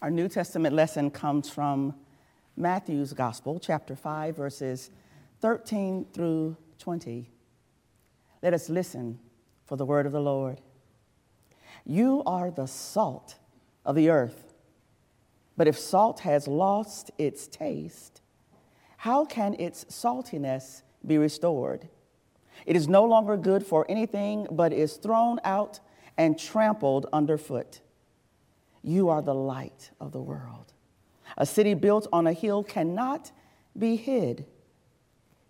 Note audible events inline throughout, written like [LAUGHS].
Our New Testament lesson comes from Matthew's Gospel, chapter 5, verses 13 through 20. Let us listen for the word of the Lord. You are the salt of the earth. But if salt has lost its taste, how can its saltiness be restored? It is no longer good for anything, but is thrown out and trampled underfoot. You are the light of the world. A city built on a hill cannot be hid.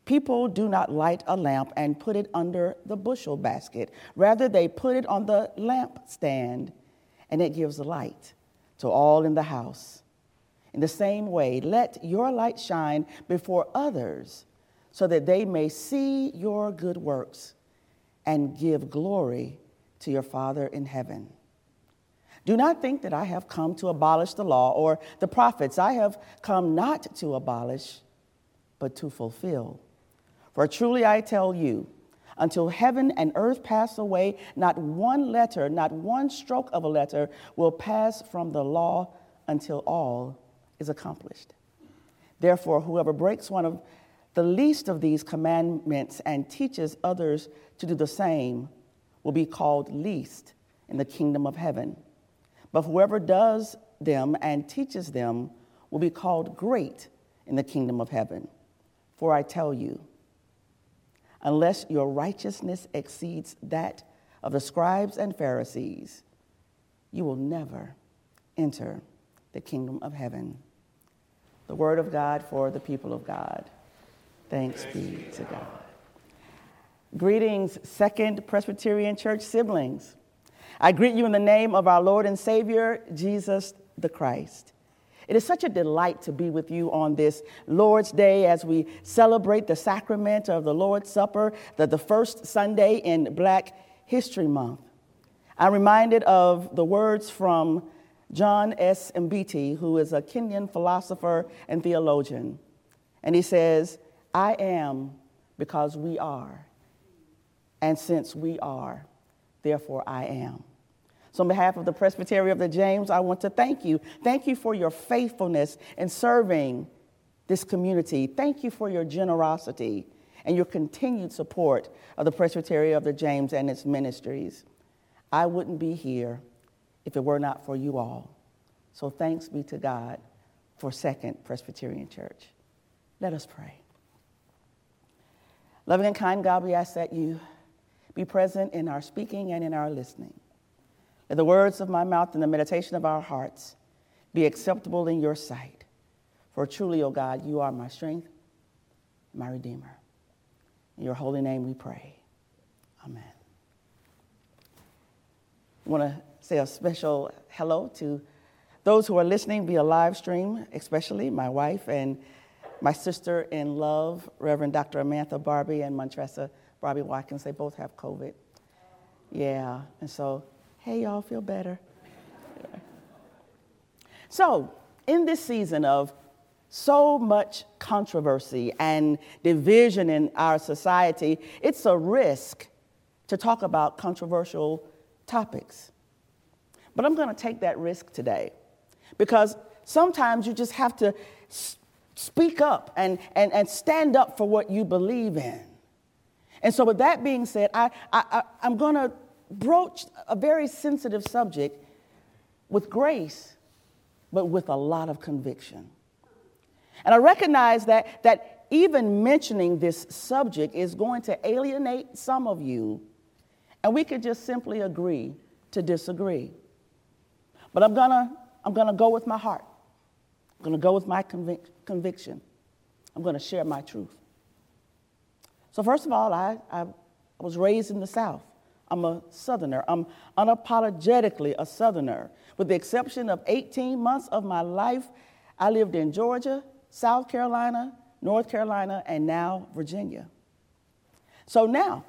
People do not light a lamp and put it under the bushel basket. Rather, they put it on the lampstand, and it gives light to all in the house. In the same way, let your light shine before others so that they may see your good works and give glory to your Father in heaven. Do not think that I have come to abolish the law or the prophets. I have come not to abolish, but to fulfill. For truly I tell you, until heaven and earth pass away, not one letter, not one stroke of a letter will pass from the law until all is accomplished. Therefore, whoever breaks one of the least of these commandments and teaches others to do the same will be called least in the kingdom of heaven. But whoever does them and teaches them will be called great in the kingdom of heaven. For I tell you, unless your righteousness exceeds that of the scribes and Pharisees, you will never enter the kingdom of heaven. The word of God for the people of God. Thanks be to God. Greetings, Second Presbyterian Church siblings. I greet you in the name of our Lord and Savior, Jesus the Christ. It is such a delight to be with you on this Lord's Day as we celebrate the sacrament of the Lord's Supper, the, the first Sunday in Black History Month. I'm reminded of the words from John S. Mbiti, who is a Kenyan philosopher and theologian. And he says, I am because we are. And since we are, therefore I am. So, on behalf of the Presbytery of the James, I want to thank you. Thank you for your faithfulness in serving this community. Thank you for your generosity and your continued support of the Presbytery of the James and its ministries. I wouldn't be here if it were not for you all. So, thanks be to God for Second Presbyterian Church. Let us pray. Loving and kind God, we ask that you be present in our speaking and in our listening. Let the words of my mouth and the meditation of our hearts be acceptable in your sight. For truly, O oh God, you are my strength, my Redeemer. In your holy name we pray. Amen. I want to say a special hello to those who are listening via live stream, especially my wife and my sister in love, Reverend Dr. Amantha Barbie and Montressa Barbie Watkins. They both have COVID. Yeah, and so, hey, y'all feel better. So, in this season of so much controversy and division in our society, it's a risk to talk about controversial topics. But I'm going to take that risk today because sometimes you just have to speak up and, and, and stand up for what you believe in. And so, with that being said, I, I, I'm going to broach a very sensitive subject with grace, but with a lot of conviction. And I recognize that, that even mentioning this subject is going to alienate some of you, and we could just simply agree to disagree. But I'm gonna, I'm gonna go with my heart. I'm gonna go with my convic- conviction. I'm gonna share my truth. So, first of all, I, I was raised in the South. I'm a Southerner. I'm unapologetically a Southerner. With the exception of 18 months of my life, I lived in Georgia, South Carolina, North Carolina, and now Virginia. So now,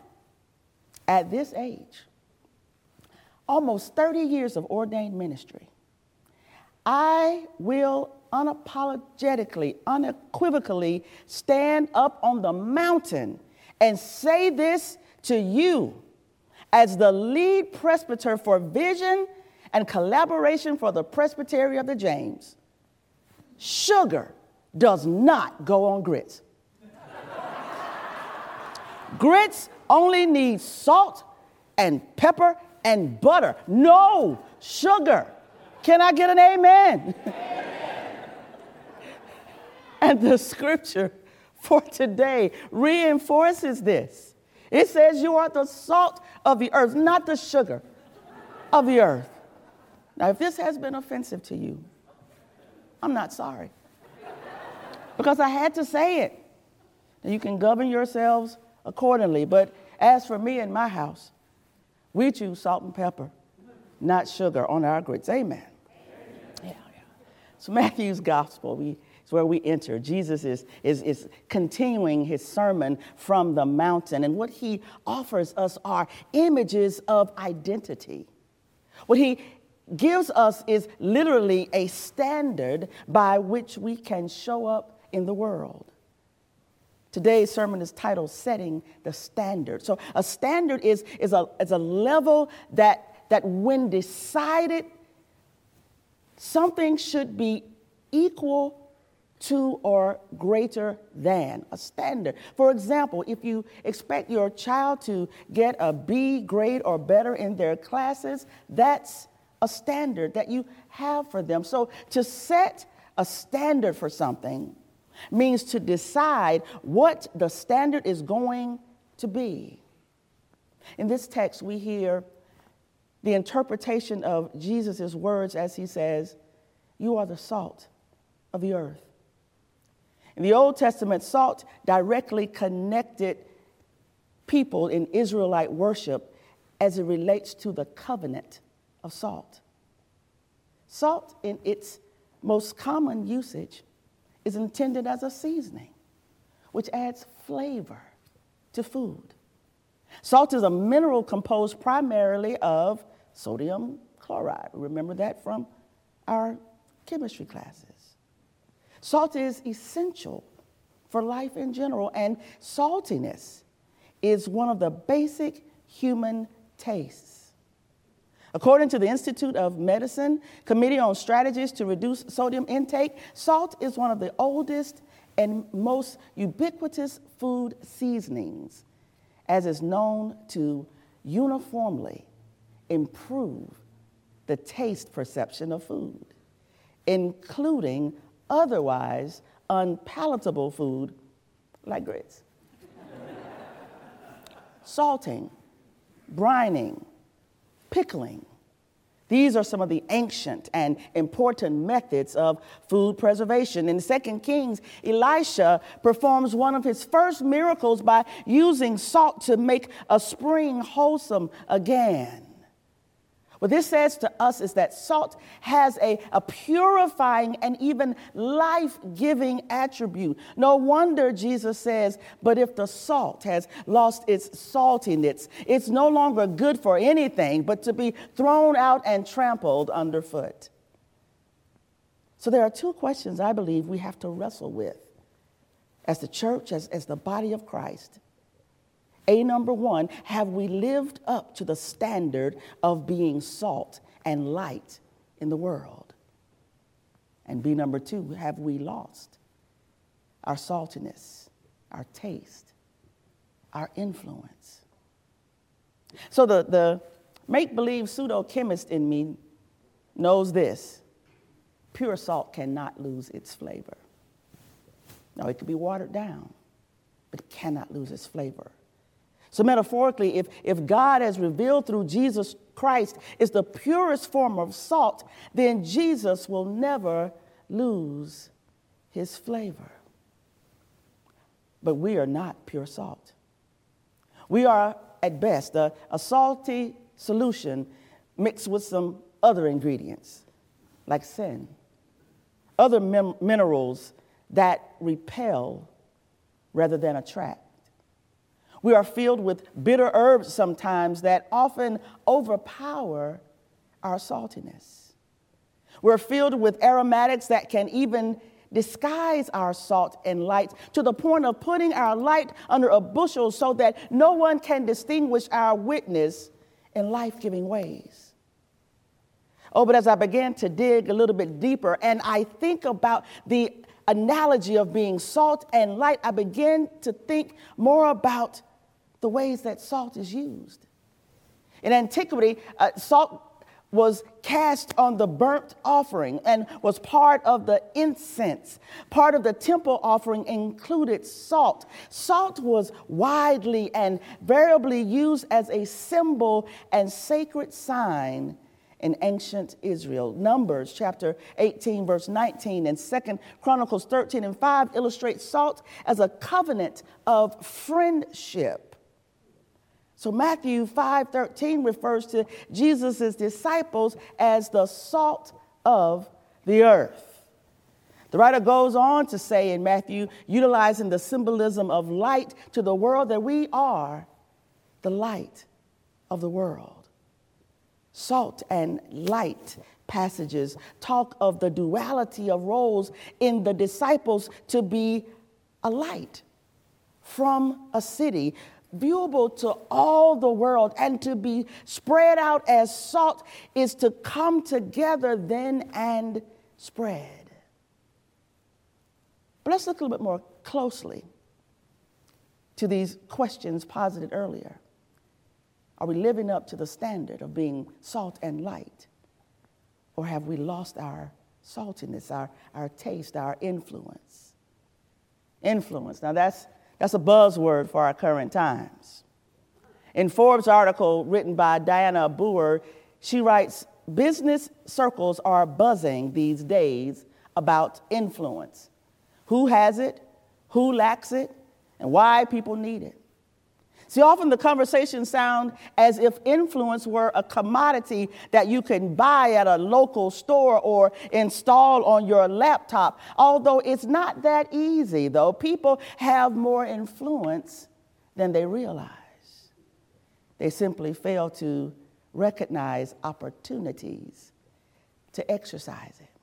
at this age, almost 30 years of ordained ministry, I will unapologetically, unequivocally stand up on the mountain and say this to you as the lead presbyter for vision and collaboration for the presbytery of the James. Sugar does not go on grits. grits only need salt and pepper and butter. No sugar. Can I get an amen? amen. and the scripture for today reinforces this. It says, You are the salt of the earth, not the sugar of the earth. Now, if this has been offensive to you, I'm not sorry. Because I had to say it. Now, you can govern yourselves accordingly. But as for me and my house, we choose salt and pepper, not sugar on our grits. Amen. Yeah, yeah. So, Matthew's gospel, we it's where we enter. Jesus is, is, is continuing his sermon from the mountain, and what he offers us are images of identity. What he gives us is literally a standard by which we can show up in the world. Today's sermon is titled Setting the Standard. So, a standard is, is, a, is a level that, that, when decided, something should be equal to or greater than a standard. For example, if you expect your child to get a B grade or better in their classes, that's a standard that you have for them. So to set a standard for something means to decide what the standard is going to be. In this text, we hear the interpretation of Jesus' words as he says, You are the salt of the earth. In the Old Testament, salt directly connected people in Israelite worship as it relates to the covenant of salt. Salt, in its most common usage, is intended as a seasoning, which adds flavor to food. Salt is a mineral composed primarily of sodium chloride. Remember that from our chemistry classes. Salt is essential for life in general, and saltiness is one of the basic human tastes. According to the Institute of Medicine Committee on Strategies to Reduce Sodium Intake, salt is one of the oldest and most ubiquitous food seasonings, as is known to uniformly improve the taste perception of food, including otherwise unpalatable food like grits. Salting, brining, pickling. These are some of the ancient and important methods of food preservation. In 2 Kings, Elisha performs one of his first miracles by using salt to make a spring wholesome again. What this says to us is that salt has a, a purifying and even life giving attribute. No wonder Jesus says, But if the salt has lost its saltiness, it's no longer good for anything but to be thrown out and trampled underfoot. So there are two questions I believe we have to wrestle with as the church, as, as the body of Christ. A number one, have we lived up to the standard of being salt and light in the world? And B number two, have we lost our saltiness, our taste, our influence? So the, the make believe pseudo chemist in me knows this pure salt cannot lose its flavor. Now, it could be watered down, but it cannot lose its flavor. So, metaphorically, if, if God has revealed through Jesus Christ is the purest form of salt, then Jesus will never lose his flavor. But we are not pure salt. We are, at best, a, a salty solution mixed with some other ingredients, like sin, other min- minerals that repel rather than attract. We are filled with bitter herbs sometimes that often overpower our saltiness. We're filled with aromatics that can even disguise our salt and light to the point of putting our light under a bushel so that no one can distinguish our witness in life giving ways. Oh, but as I began to dig a little bit deeper and I think about the analogy of being salt and light, I began to think more about the ways that salt is used. In antiquity, uh, salt was cast on the burnt offering and was part of the incense. Part of the temple offering included salt. Salt was widely and variably used as a symbol and sacred sign in ancient Israel. Numbers chapter 18 verse 19 and 2nd Chronicles 13 and 5 illustrate salt as a covenant of friendship. So Matthew 5:13 refers to Jesus' disciples as the salt of the earth. The writer goes on to say in Matthew, utilizing the symbolism of light to the world, that we are the light of the world. Salt and light passages talk of the duality of roles in the disciples to be a light from a city viewable to all the world and to be spread out as salt is to come together then and spread. But let's look a little bit more closely to these questions posited earlier. Are we living up to the standard of being salt and light? Or have we lost our saltiness, our, our taste, our influence? Influence. Now, that's that's a buzzword for our current times. In Forbes' article written by Dianna Booher, she writes Business circles are buzzing these days about influence. Who has it, who lacks it, and why people need it. See, often the conversations sound as if influence were a commodity that you can buy at a local store or install on your laptop. Although it's not that easy, though. People have more influence than they realize. They simply fail to recognize opportunities to exercise it.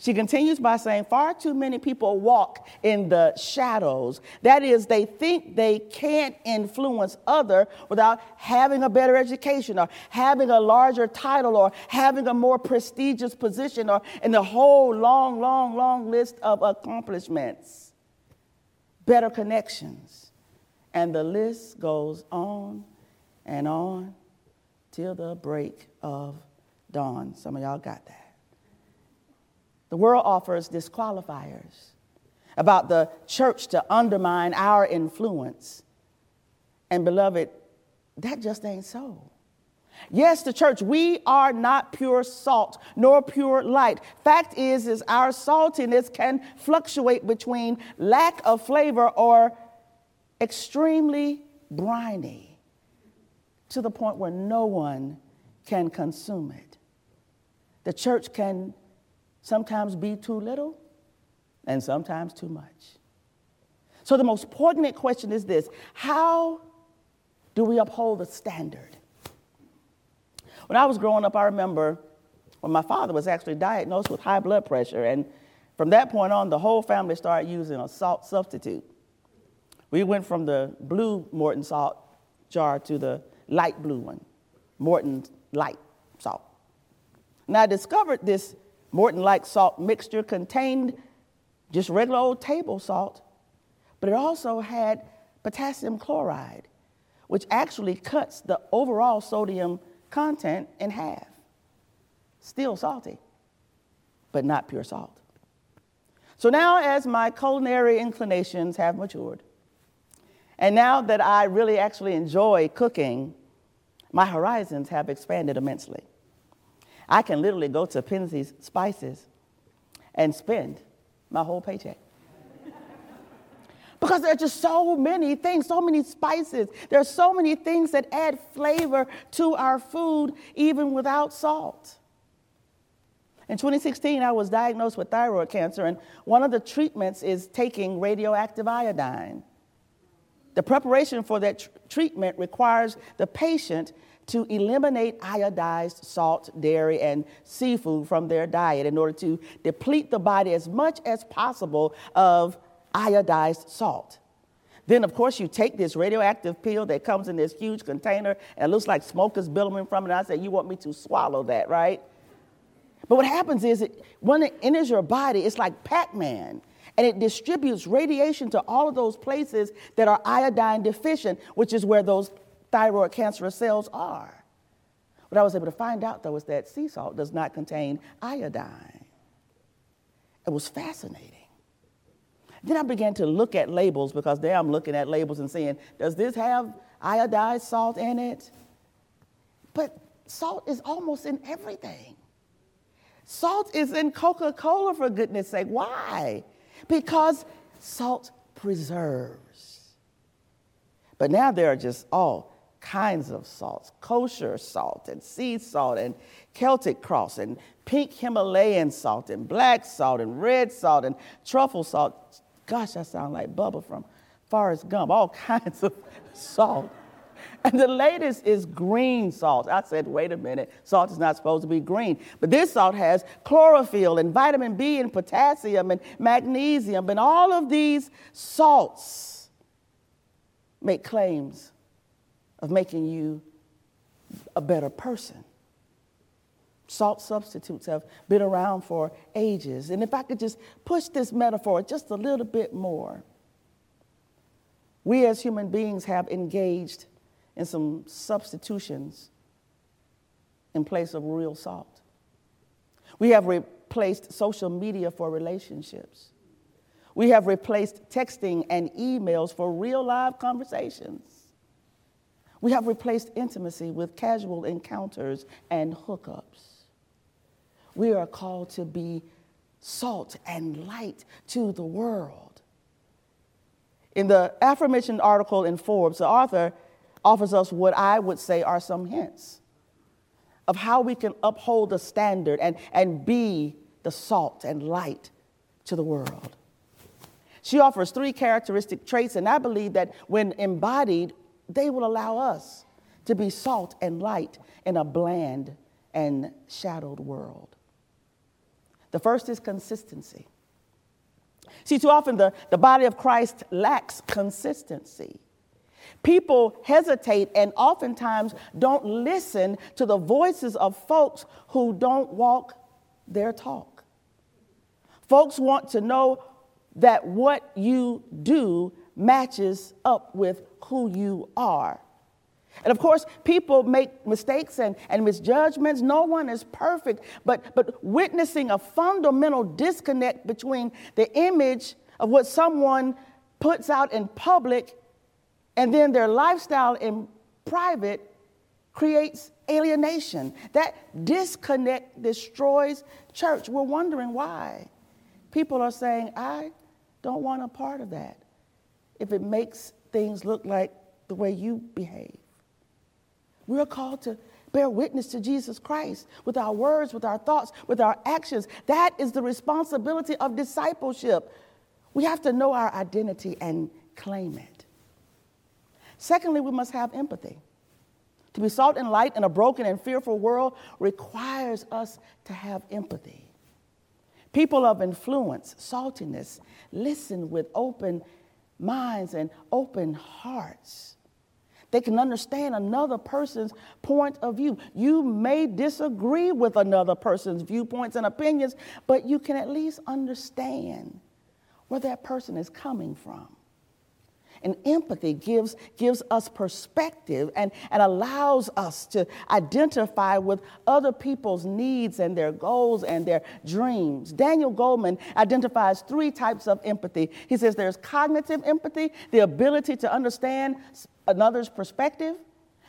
She continues by saying, Far too many people walk in the shadows. That is, they think they can't influence other without having a better education or having a larger title or having a more prestigious position or in the whole long, long, long list of accomplishments, better connections. And the list goes on and on till the break of dawn. Some of y'all got that. The world offers disqualifiers about the church to undermine our influence. And beloved, that just ain't so. Yes, the church, we are not pure salt nor pure light. Fact is, is our saltiness can fluctuate between lack of flavor or extremely briny to the point where no one can consume it. The church can sometimes be too little and sometimes too much. So, the most poignant question is this How do we uphold the standard? When I was growing up, I remember when my father was actually diagnosed with high blood pressure, and from that point on, the whole family started using a salt substitute. We went from the blue Morton salt jar to the light blue one, Morton light salt. And I discovered this Morton like salt mixture contained just regular old table salt, but it also had potassium chloride, which actually cuts the overall sodium content in half. Still salty, but not pure salt. So now, as my culinary inclinations have matured, and now that I really actually enjoy cooking, my horizons have expanded immensely. I can literally go to Penzeys Spices and spend my whole paycheck. because there are just so many things, so many spices. There are so many things that add flavor to our food, even without salt. In 2016, I was diagnosed with thyroid cancer, and one of the treatments is taking radioactive iodine. The preparation for that tr- treatment requires the patient to eliminate iodized salt, dairy, and seafood from their diet in order to deplete the body as much as possible of iodized salt. Then, of course, you take this radioactive pill that comes in this huge container and looks like smoke is billowing from it. I say, You want me to swallow that, right? But what happens is it, when it enters your body, it's like Pac Man. And it distributes radiation to all of those places that are iodine deficient, which is where those thyroid cancerous cells are. What I was able to find out, though, is that sea salt does not contain iodine. It was fascinating. Then I began to look at labels because there I'm looking at labels and saying, does this have iodized salt in it? But salt is almost in everything. Salt is in Coca Cola, for goodness sake. Why? Because salt preserves. But now there are just all kinds of salts kosher salt, and sea salt, and Celtic cross, and pink Himalayan salt, and black salt, and red salt, and truffle salt. Gosh, that sounds like Bubba from Forrest Gump. All [LAUGHS] kinds of salt. And the latest is green salt. I said, wait a minute, salt is not supposed to be green. But this salt has chlorophyll and vitamin B and potassium and magnesium. And all of these salts make claims of making you a better person. Salt substitutes have been around for ages. And if I could just push this metaphor just a little bit more, we as human beings have engaged in some substitutions in place of real salt. We have replaced social media for relationships. We have replaced texting and emails for real live conversations. We have replaced intimacy with casual encounters and hookups. We are called to be salt and light to the world. In the aforementioned article in Forbes, the author offers us what I would say are some hints of how we can uphold the standard and, and be the salt and light to the world. She offers three characteristic traits, and I believe that when embodied, they will allow us to be salt and light in a bland and shadowed world. The first is consistency. See, too often the, the body of Christ lacks consistency. People hesitate and oftentimes don't listen to the voices of folks who don't walk their talk. Folks want to know that what you do matches up with who you are. And of course, people make mistakes and, and misjudgments. No one is perfect, but, but witnessing a fundamental disconnect between the image of what someone puts out in public and then their lifestyle in private creates alienation. That disconnect destroys church. We're wondering why. People are saying, I don't want a part of that if it makes things look like the way you behave. We're called to bear witness to Jesus Christ with our words, with our thoughts, with our actions. That is the responsibility of discipleship. We have to know our identity and claim it. Secondly, we must have empathy. To be salt and light in a broken and fearful world requires us to have empathy. People of influence, saltiness, listen with open minds and open hearts. They can understand another person's point of view. You may disagree with another person's viewpoints and opinions, but you can at least understand where that person is coming from. And empathy gives, gives us perspective and, and allows us to identify with other people's needs and their goals and their dreams. Daniel Goleman identifies three types of empathy. He says there's cognitive empathy, the ability to understand another's perspective.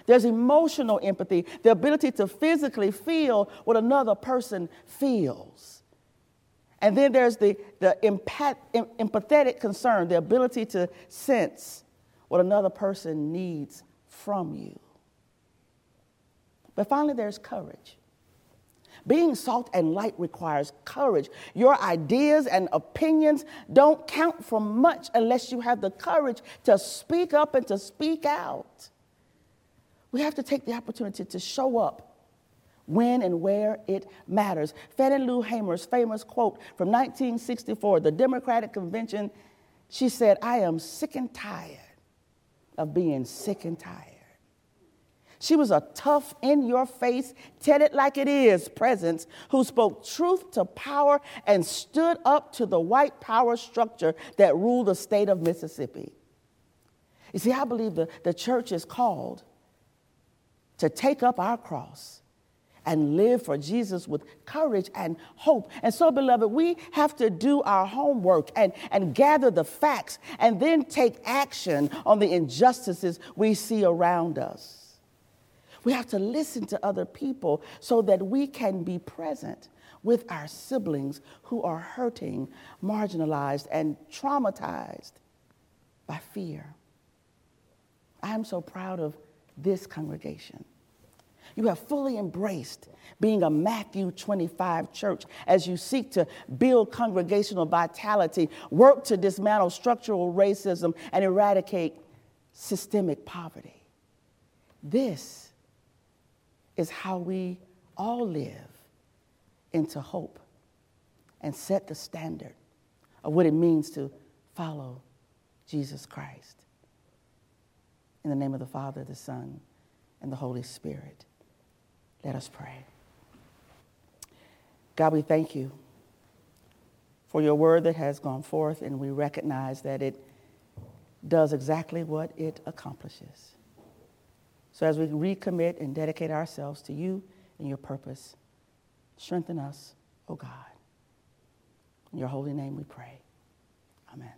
There's emotional empathy, the ability to physically feel what another person feels. And then there's the, the empath, empathetic concern, the ability to sense what another person needs from you. But finally, there's courage. Being salt and light requires courage. Your ideas and opinions don't count for much unless you have the courage to speak up and to speak out. We have to take the opportunity to show up when and where it matters. Fannie Lou Hamer's famous quote from 1964, the Democratic Convention, she said, I am sick and tired of being sick and tired. She was a tough, in your face, tell it like it is presence who spoke truth to power and stood up to the white power structure that ruled the state of Mississippi. You see, I believe the, the church is called to take up our cross and live for Jesus with courage and hope. And so, beloved, we have to do our homework and, and gather the facts and then take action on the injustices we see around us. We have to listen to other people so that we can be present with our siblings who are hurting, marginalized, and traumatized by fear. I am so proud of this congregation. You have fully embraced being a Matthew 25 church as you seek to build congregational vitality, work to dismantle structural racism, and eradicate systemic poverty. This is how we all live into hope and set the standard of what it means to follow Jesus Christ. In the name of the Father, the Son, and the Holy Spirit. Let us pray. God, we thank you for your word that has gone forth, and we recognize that it does exactly what it accomplishes. So as we recommit and dedicate ourselves to you and your purpose, strengthen us, O oh God. In your holy name we pray. Amen.